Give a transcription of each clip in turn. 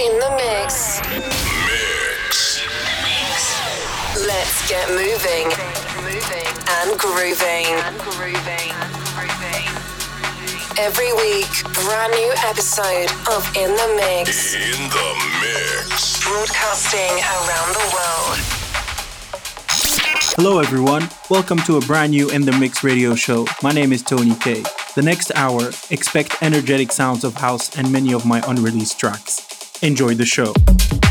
In the mix. Mix. Let's get moving. moving And grooving. Every week, brand new episode of In the Mix. In the mix. Broadcasting around the world. Hello, everyone. Welcome to a brand new In the Mix radio show. My name is Tony Kay. The next hour, expect energetic sounds of house and many of my unreleased tracks. Enjoy the show.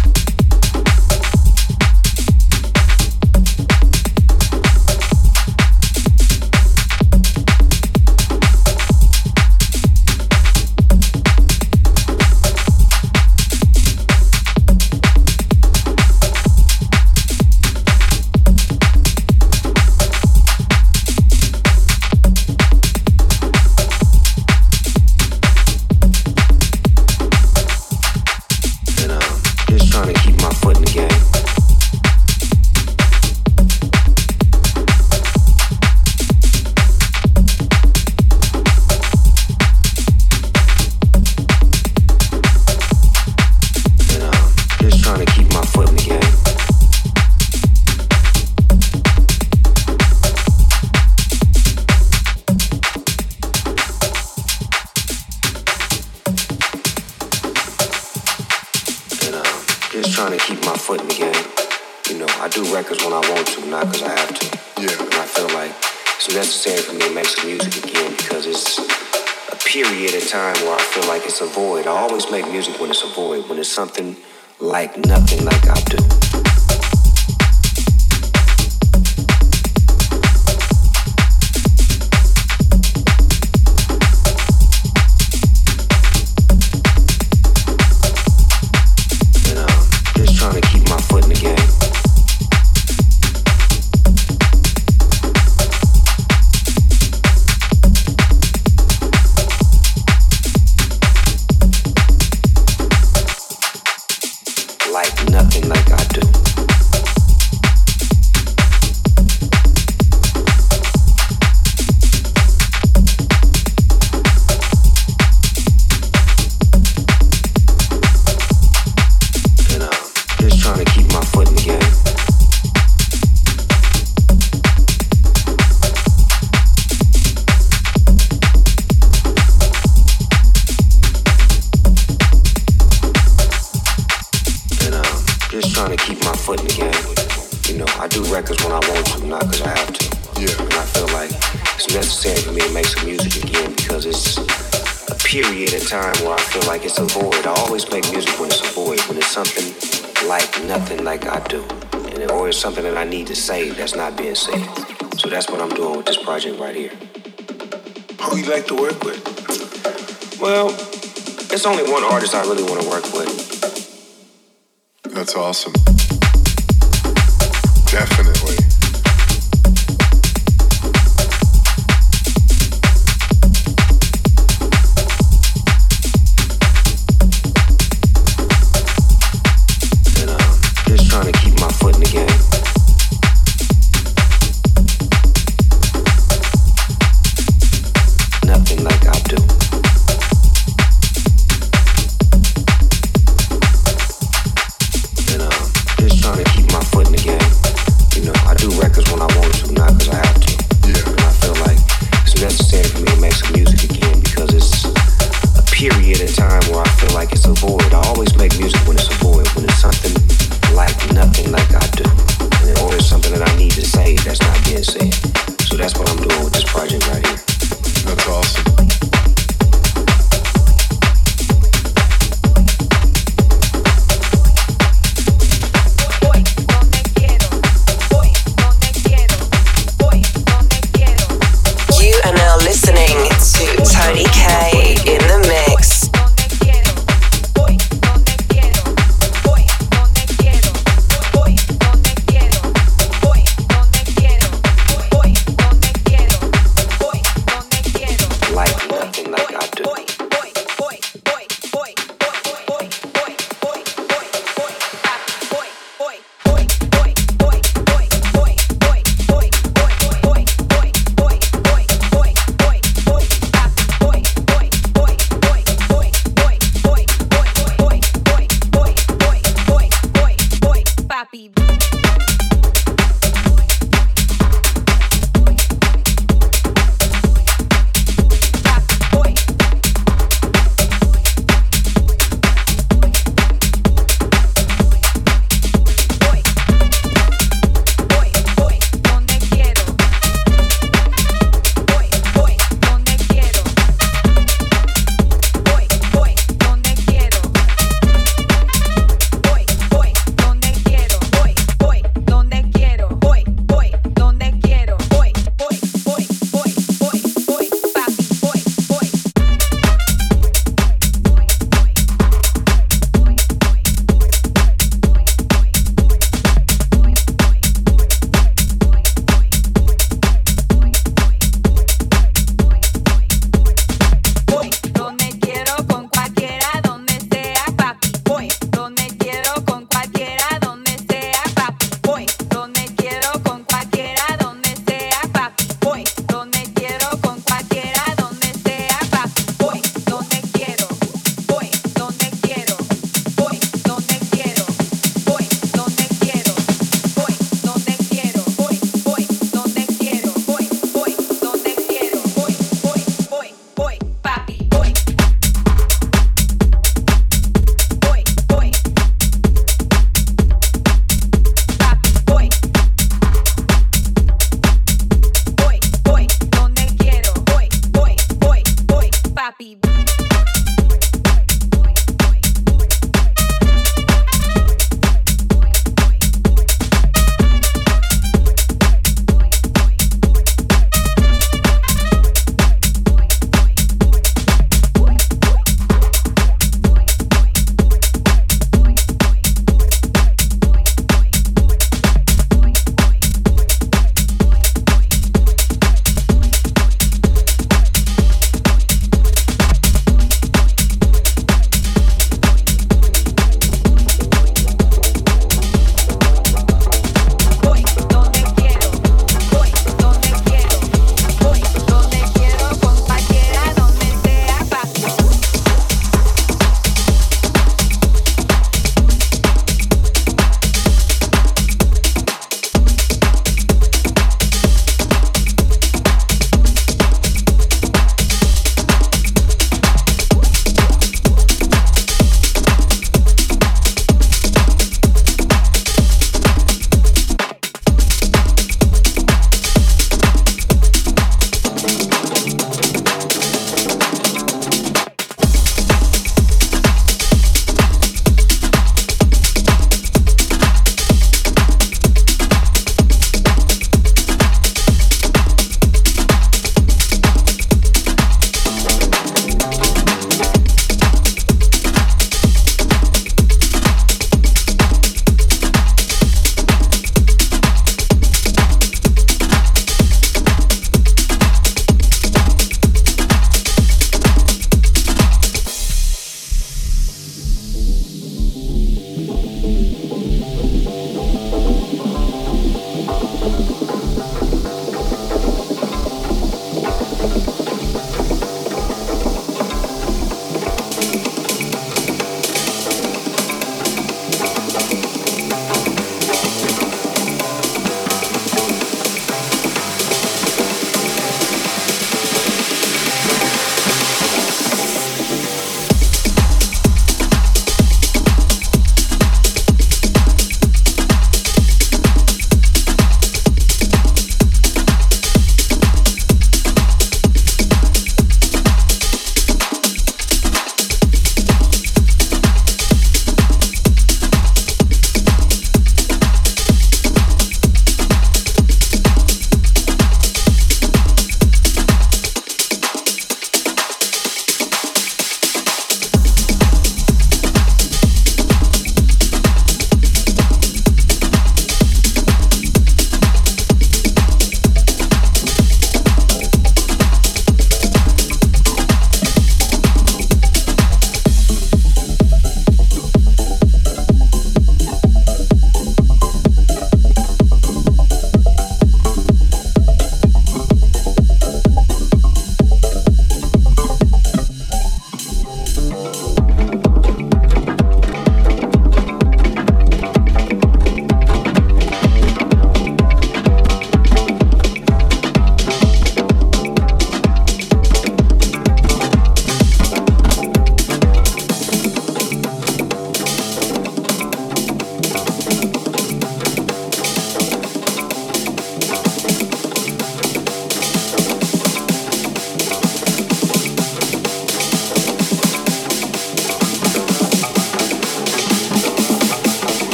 I really want to work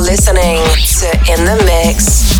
listening to In the Mix.